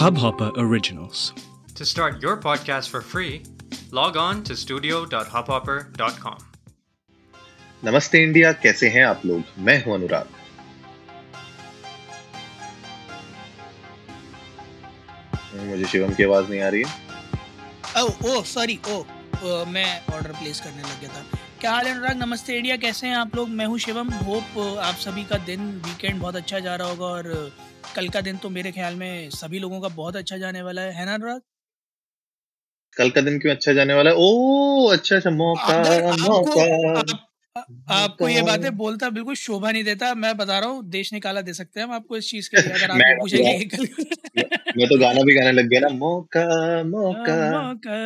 Hubhopper Originals. To start your podcast for free, log on to studio.hubhopper.com. नमस्ते India कैसे हैं आप लोग? मैं हूँ अनुराग। मुझे शिवम की आवाज़ नहीं आ रही है। ओ ओ सॉरी ओ ओ, मैं ऑर्डर प्लेस करने लग गया था। क्या हाल है अनुराग? नमस्ते इंडिया कैसे हैं आप लोग? मैं हूँ शिवम। होप आप सभी का दिन वीकेंड बहुत अच्छा जा रहा होगा और कल का दिन तो मेरे ख्याल में सभी लोगों का बहुत अच्छा जाने वाला है है ना अनुराग? कल का दिन क्यों अच्छा जाने वाला है? ओ अच्छा अच्छा मौका मौका आपको ये बातें बोलता बिल्कुल शोभा नहीं देता मैं बता रहा हूँ देश निकाला दे सकते हैं हम आपको इस चीज़ के लिए अगर मैं आपको पूछेंगे कल मैं तो गाना भी गाने लग गया ना मौका मौका। मौका।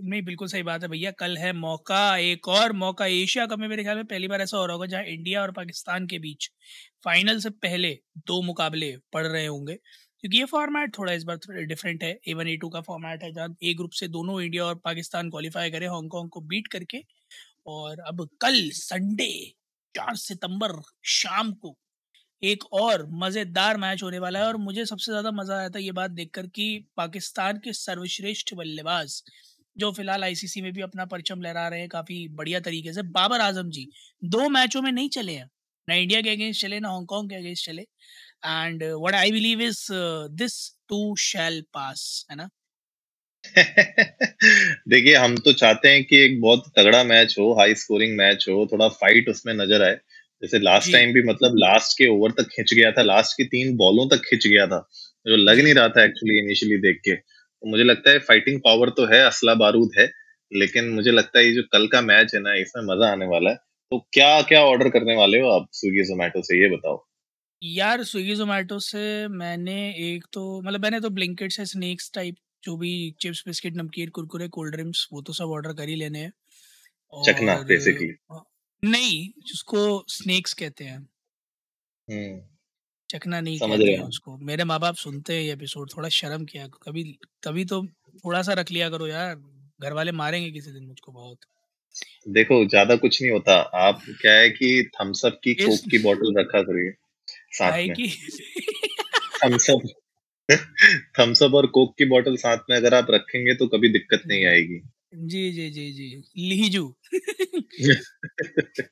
नहीं, बिल्कुल सही बात है भैया। कल है मौका, एक और मौका। एशिया कप में मेरे ख्याल में पहली बार ऐसा हो रहा होगा जहाँ इंडिया और पाकिस्तान के बीच फाइनल से पहले दो मुकाबले पड़ रहे होंगे। क्योंकि ये फॉर्मेट थोड़ा इस बार थोड़ा डिफरेंट है। ए वन ए टू का फॉर्मेट है जहाँ ए ग्रुप से दोनों इंडिया और पाकिस्तान क्वालिफाई करे हांगकांग को बीट करके। और अब कल संडे चार सितंबर शाम को एक और मज़ेदार मैच होने वाला है। और मुझे सबसे ज़्यादा मज़ा आया था ये बात देखकर कि पाकिस्तान के सर्वश्रेष्ठ बल्लेबाज जो फ़िलहाल आईसीसी में भी अपना परचम लहरा रहे हैं काफ़ी बढ़िया तरीके से। बाबर आज़म जी दो मैचों में नहीं चले हैं। ना इंडिया के अगेंस्ट चले ना हांगकांग के अगेंस्ट चले। And what I believe is this too shall pass है ना? देखिए हम तो चाहते हैं कि एक बहुत तगड़ा मैच हो हाई स्कोरिंग मैच हो थोड़ा फाइट उसमें नज़र आए। जैसे लास्ट टाइम भी मतलब लास्ट के ओवर तक खिंच गया था लास्ट की तीन बॉलों तक खिंच गया था। जो लग नहीं रहा था एक्चुअली इनिशियली देख के। मुझे लगता है फाइटिंग पावर तो है असला बारूद है लेकिन मुझे लगता है ये जो कल का मैच है ना इसमें मज़ा आने वाला है। तो क्या क्या ऑर्डर करने वाले हो आप स्विगी जोमेटो से ये बताओ। यार स्विगी जोमेटो से मैंने एक तो मतलब मैंने तो ब्लिंकिट से स्नैक्स टाइप जो भी चिप्स बिस्किट नमकीन कुरकुरे कोल्ड ड्रिंक्स वो तो सब ऑर्डर कर ही लेने हैं। चखना बेसिकली नहीं जिसको स्नैक्स कहते हैं। हम्म। चखना नहीं समझ कहते रहे हैं हो। उसको। मेरे माँ बाप सुनते हैं ये एपिसोड थोड़ा शर्म किया करो कभी कभी तो थोड़ा सा रख लिया करो यार। घर वाले मारेंगे किसी दिन मुझको बहुत। देखो ज़्यादा कुछ नहीं होता। आप क्या है कि थम्स अप की इस कोक की बोतल रखा करिए साथ में। की थम्स अप थम्स अप और कोक की बोतल साथ में अगर आप रखेंगे तो कभी दिक्कत नहीं आएगी। जी जी जी जी। लीजू।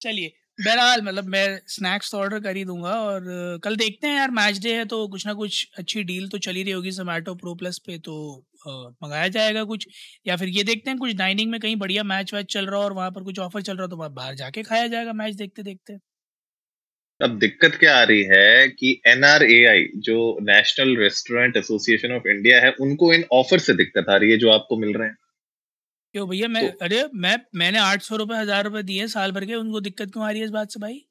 चलिए बहरहाल मतलब मैं स्नैक्स तो ऑर्डर कर ही दूँगा और कल देखते हैं यार मैच डे है तो कुछ ना कुछ अच्छी डील तो चली रही होगी जोमेटो प्रो प्लस पे तो मंगाया जाएगा कुछ। या फिर ये देखते हैं कुछ डाइनिंग में कहीं बढ़िया मैच वैच चल रहा हो और वहाँ पर कुछ ऑफ़र चल रहा हो तो वहाँ बाहर जाके खाया जाएगा मैच देखते देखते अब दिक्कत क्या आ रही है कि एनआरएआई जो National Restaurant Association of India है, उनको इन ऑफ़र से दिक्कत आ रही है जो आपको मिल रहे हैं। क्यों भैया? मैं तो अरे मैं मैंने आठ सौ रुपए हज़ार रुपये दिए साल भर के उनको दिक्कत क्यों आ रही है इस बात से भाई?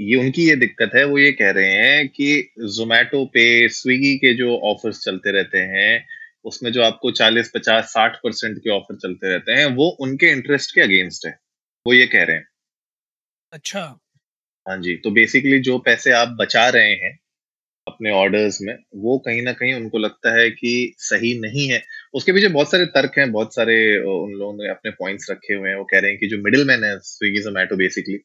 ये उनकी ये दिक्कत है वो ये कह रहे हैं कि जोमेटो पे स्विगी के जो ऑफर्स चलते रहते हैं उसमें जो आपको 40 50 60 परसेंट के ऑफ़र चलते रहते हैं वो उनके इंटरेस्ट के अगेंस्ट है वो ये कह रहे हैं। अच्छा। हाँ जी तो बेसिकली जो पैसे आप बचा रहे हैं अपने ऑर्डर्स में, वो कहीं ना कहीं उनको लगता है कि सही नहीं है। उसके पीछे बहुत सारे तर्क हैं, बहुत सारे उन लोगों ने अपने पॉइंट्स रखे हुए हैं। वो कह रहे हैं कि जो मिडिल मैन है Swiggy Zomato basically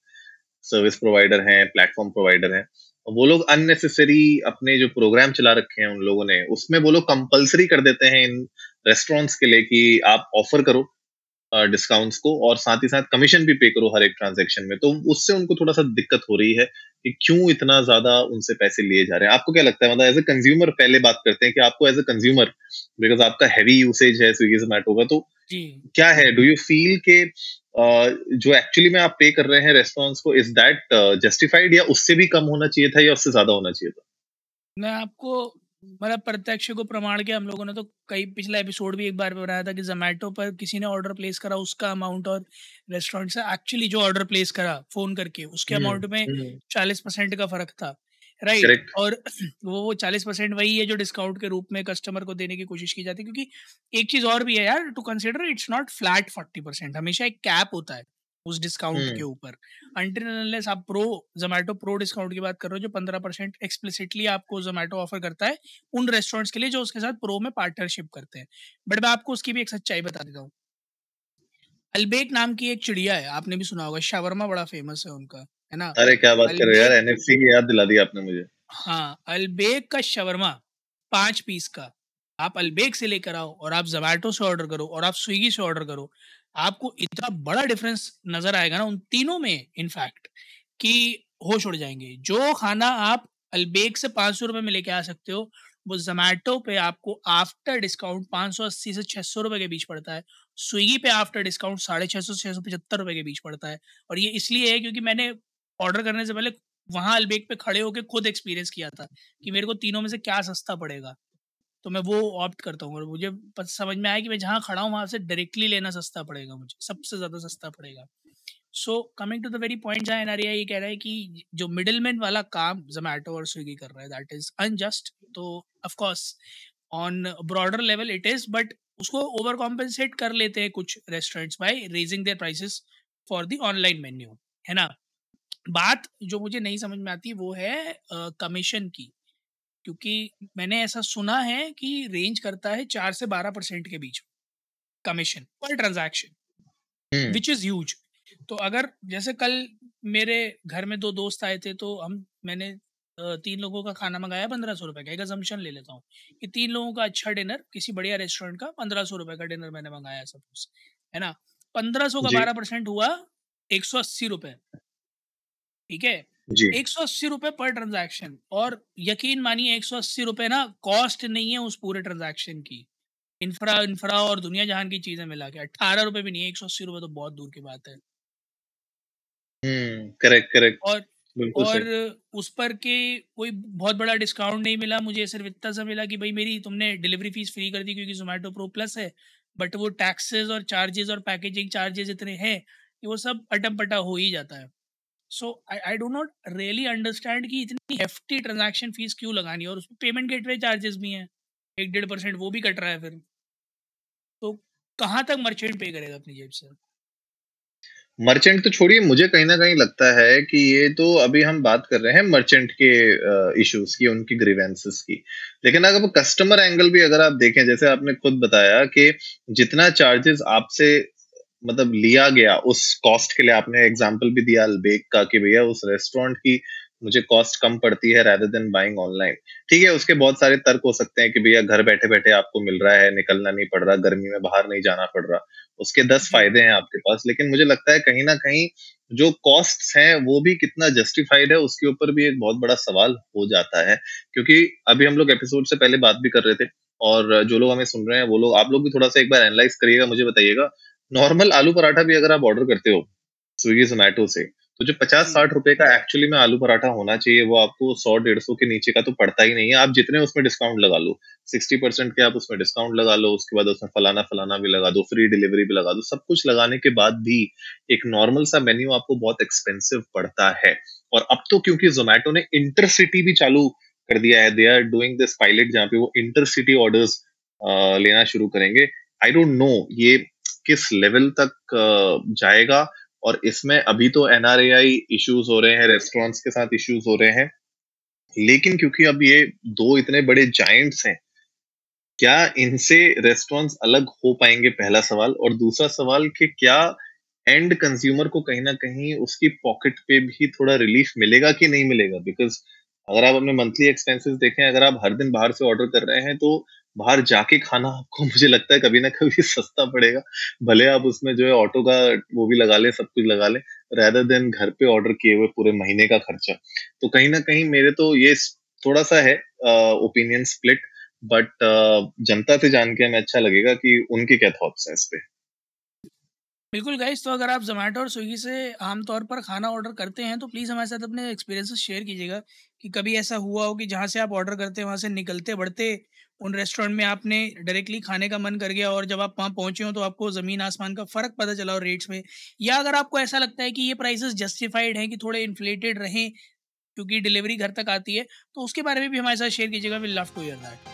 service provider हैं प्लेटफॉर्म प्रोवाइडर हैं वो लोग अननेसेसरी अपने जो प्रोग्राम चला रखे हैं उन लोगों ने, उसमें वो लोग कंपल्सरी कर देते हैं इन रेस्टोरेंट्स के लिए कि आप ऑफ़र करो। डिस्काउंट्स को और साथ ही साथ कमीशन भी पे करो हर एक ट्रांजेक्शन में। तो उससे उनको थोड़ा सा दिक्कत हो रही है कि क्यों इतना ज़्यादा उनसे पैसे लिए जा रहे हैं। आपको क्या लगता है? मतलब एज ए कंज्यूमर पहले बात करते हैं कि आपको एज ए कंज्यूमर बिकॉज़ आपका हैवी यूसेज है स्विगी जोमेटो का तो क्या है? डू यू फील के जो एक्चुअली में आप पे कर रहे हैं रेस्टोरेंट्स को इज़ दैट जस्टिफाइड या उससे भी कम होना चाहिए था या उससे ज़्यादा होना चाहिए था? मैं आपको मतलब प्रत्यक्ष को प्रमाण के हम लोगों ने तो कई पिछला एपिसोड भी एक बार बनाया था कि जोमेटो पर किसी ने ऑर्डर प्लेस करा उसका अमाउंट और रेस्टोरेंट से एक्चुअली जो ऑर्डर प्लेस करा फ़ोन करके उसके हम्म अमाउंट में हम्म। चालीस परसेंट का फ़र्क था राइट करेक्ट और वो वो चालीस परसेंट वही है जो डिस्काउंट के रूप में कस्टमर को देने की कोशिश की जाती है क्योंकि एक चीज़ और भी है यार to consider it's not flat forty percent हमेशा एक कैप होता है। उस डिस्काउंट के ऊपर। अनटिल आप प्रो जोमेटो प्रो डिस्काउंट की बात कर रहे हो जो पंद्रह परसेंट एक्सप्लिसिटली आपको जोमेटो ऑफ़र करता है उन रेस्टोरेंट्स के लिए जो उसके साथ प्रो में पार्टनरशिप करते हैं। बट मैं आपको उसकी भी एक सच्चाई बता देता हूँ। अल्बेक नाम की एक चिड़िया है आपने भी सुना होगा शावरमा बड़ा फ़ेमस है उनका है ना? अरे क्या बात कर रहे हो यार एनएफसी की याद दिला दी आपने मुझे। हाँ अल्बेक का शवरमा पाँच पीस का आप अलबेक से लेकर आओ और आप जोमेटो से ऑर्डर करो और आप स्विगी से ऑर्डर करो, आपको इतना बड़ा डिफरेंस नज़र आएगा ना उन तीनों में इनफैक्ट कि होश उड़ जाएँगे। जो खाना आप अलबेग से पाँच सौ रुपये में लेके आ सकते हो, वो जोमेटो पे आपको आफ्टर डिस्काउंट पाँच सौ अस्सी से छः सौ रुपये के बीच पड़ता है, स्विगी पे आफ्टर डिस्काउंट साढ़े छः सौ छः सौ पचहत्तर रुपये के बीच पड़ता है। और ये इसलिए है क्योंकि मैंने ऑर्डर करने से पहले वहाँ अलबेग पे खड़े होकर खुद एक्सपीरियंस किया था, कि मेरे को तीनों में से क्या सस्ता पड़ेगा। तो मैं वो ऑप्ट करता हूँ और मुझे समझ में आया कि मैं जहाँ खड़ा हूँ वहाँ से डायरेक्टली लेना सस्ता पड़ेगा मुझे सबसे ज़्यादा सस्ता पड़ेगा। So coming to the very point जहाँ एन ये कह रहा है कि जो मिडिल मैन वाला काम जोमेटो और स्विगी कर रहा है दैट इज़ अनजस्ट तो of course on broader level it is but उसको ओवर कॉम्पेंसेट कर लेते हैं कुछ restaurants by raising their prices for the online menu है ना? बात जो मुझे नहीं समझ में आती वो है कमीशन uh, की। क्योंकि मैंने ऐसा सुना है कि रेंज करता है चार से बारह परसेंट के बीच कमीशन पर ट्रांजैक्शन विच इज़ ह्यूज तो अगर जैसे कल मेरे घर में दो दोस्त आए थे तो हम मैंने तीन लोगों का खाना मंगाया पंद्रह सौ रुपए का एक अजम्पन ले लेता हूँ कि तीन लोगों का अच्छा डिनर किसी बढ़िया रेस्टोरेंट का पंद्रह सौ रुपये का डिनर मैंने मंगाया सपोज़ है ना? पंद्रह सौ का बारह परसेंट हुआ एक सौ अस्सी रुपये ठीक है? एक सौ अस्सी रुपए पर ट्रांजैक्शन और यकीन मानिए एक सौ अस्सी रुपए ना कॉस्ट नहीं है उस पूरे ट्रांजैक्शन की। इंफ्रा इंफ्रा और दुनिया जहान की चीज़ें मिला के अट्ठारह रुपए भी नहीं है एक सौ अस्सी रुपए तो बहुत दूर की बात है। Correct correct. और और उस पर के कोई बहुत बड़ा डिस्काउंट नहीं मिला मुझे सिर्फ़ इतना सा मिला कि भाई मेरी तुमने डिलीवरी फ़ीस फ्री कर दी क्योंकि जोमेटो प्रो प्लस है बट वो टैक्सेस और चार्जेस और पैकेजिंग चार्जेस इतने हैं कि वो सब अटम पटा हो ही जाता है। So I do not really understand कि इतनी हेफ्टी ट्रांजैक्शन फ़ीस क्यों लगानी है और उसमें पेमेंट गेटवे चार्जेस भी हैं। एक डेढ़ परसेंट वो भी कट रहा है फिर। तो कहाँ तक मर्चेंट पे करेगा अपनी जेब से? मर्चेंट तो छोड़िए, मुझे कहीं ना कहीं लगता है कि ये तो अभी हम बात कर रहे हैं मर्चेंट के इश्यूज़ की, उनकी ग्रीवेंसेस की। लेकिन अगर कस्टमर एंगल भी अगर आप देखें, जैसे आपने खुद बताया कि जितना चार्जेस आपसे मतलब लिया गया उस कॉस्ट के लिए आपने एग्ज़ाम्पल भी दिया अलबेक का कि भैया उस रेस्टोरेंट की मुझे कॉस्ट कम पड़ती है रादर देन बाइंग ऑनलाइन ठीक है उसके बहुत सारे तर्क हो सकते हैं कि भैया घर बैठे बैठे आपको मिल रहा है निकलना नहीं पड़ रहा गर्मी में बाहर नहीं जाना पड़ रहा। उसके दस फ़ायदे हैं आपके पास लेकिन मुझे लगता है कहीं ना कहीं जो कॉस्ट हैं वो भी कितना जस्टिफाइड है उसके ऊपर भी एक बहुत बड़ा सवाल हो जाता है। क्योंकि अभी हम लोग एपिसोड से पहले बात भी कर रहे थे और जो लोग हमें सुन रहे हैं वो लोग आप लोग भी थोड़ा सा एक बार एनालाइज करिएगा मुझे बताइएगा नॉर्मल आलू पराठा भी अगर आप ऑर्डर करते हो स्विगी जोमेटो से तो जो पचास साठ रुपए का एक्चुअली में आलू पराठा होना चाहिए, वो आपको सौ, डेढ़ सौ के नीचे का तो पड़ता ही नहीं है। आप जितने उसमें डिस्काउंट लगा लो सिक्सटी परसेंट के आप उसमें डिस्काउंट लगा लो, उसके बाद उसमें फलाना फलाना भी लगा दो फ्री डिलीवरी भी लगा दो, सब कुछ लगाने के बाद भी एक नॉर्मल सा मेन्यू आपको बहुत एक्सपेंसिव पड़ता है। और अब तो क्योंकि जोमेटो ने इंटरसिटी भी चालू कर दिया है they are doing this pilot जहाँ पे वो इंटरसिटी ऑर्डर्स लेना शुरू करेंगे। आई डोंट नो ये किस लेवल तक जाएगा? और इसमें अभी तो एनआरएआई इश्यूज़ हो रहे हैं रेस्टोरेंट्स के साथ इश्यूज़ हो रहे हैं। लेकिन क्योंकि अब ये दो इतने बड़े जाइंट्स हैं, क्या इनसे रेस्टोरेंट्स अलग हो पाएँगे? पहला सवाल। और दूसरा सवाल कि क्या एंड कंज्यूमर को कहीं ना कहीं उसकी पॉकेट पे भी थोड़ा रिलीफ मिलेगा कि नहीं मिलेगा? बिकॉज़ अगर आप अपने मंथली एक्सपेंसेस देखें, अगर आप हर दिन बाहर से ऑर्डर कर रहे हैं तो बाहर जाके खाना आपको, मुझे लगता है कभी ना कभी सस्ता पड़ेगा। भले आप उसमें जो है ऑटो का वो भी लगा ले, सब कुछ लगा लें रैदर देन घर पे ऑर्डर किए हुए पूरे महीने का खर्चा। तो कहीं ना कहीं मेरे तो ये थोड़ा सा है ओपिनियन स्प्लिट बट जनता से जान के हमें अच्छा लगेगा कि उनके क्या थॉट्स हैं इस पे। बिल्कुल गाइस तो अगर आप जोमेटो और स्विगी से आमतौर पर खाना ऑर्डर करते हैं तो प्लीज़ हमारे साथ अपने एक्सपीरियंसेस शेयर कीजिएगा कि कभी ऐसा हुआ हो कि जहाँ से आप ऑर्डर करते हैं, वहाँ से निकलते, बढ़ते, उन रेस्टोरेंट में आपने डायरेक्टली खाने का मन कर गया और जब आप वहाँ पहुँचे हो तो आपको ज़मीन आसमान का फ़र्क पता चला और रेट्स में। या अगर आपको ऐसा लगता है कि ये प्राइसेस जस्टिफाइड हैं कि थोड़े इन्फ्लेटेड रहें, क्योंकि डिलीवरी घर तक आती है तो उसके बारे में भी हमारे साथ शेयर कीजिएगा। Will love to hear that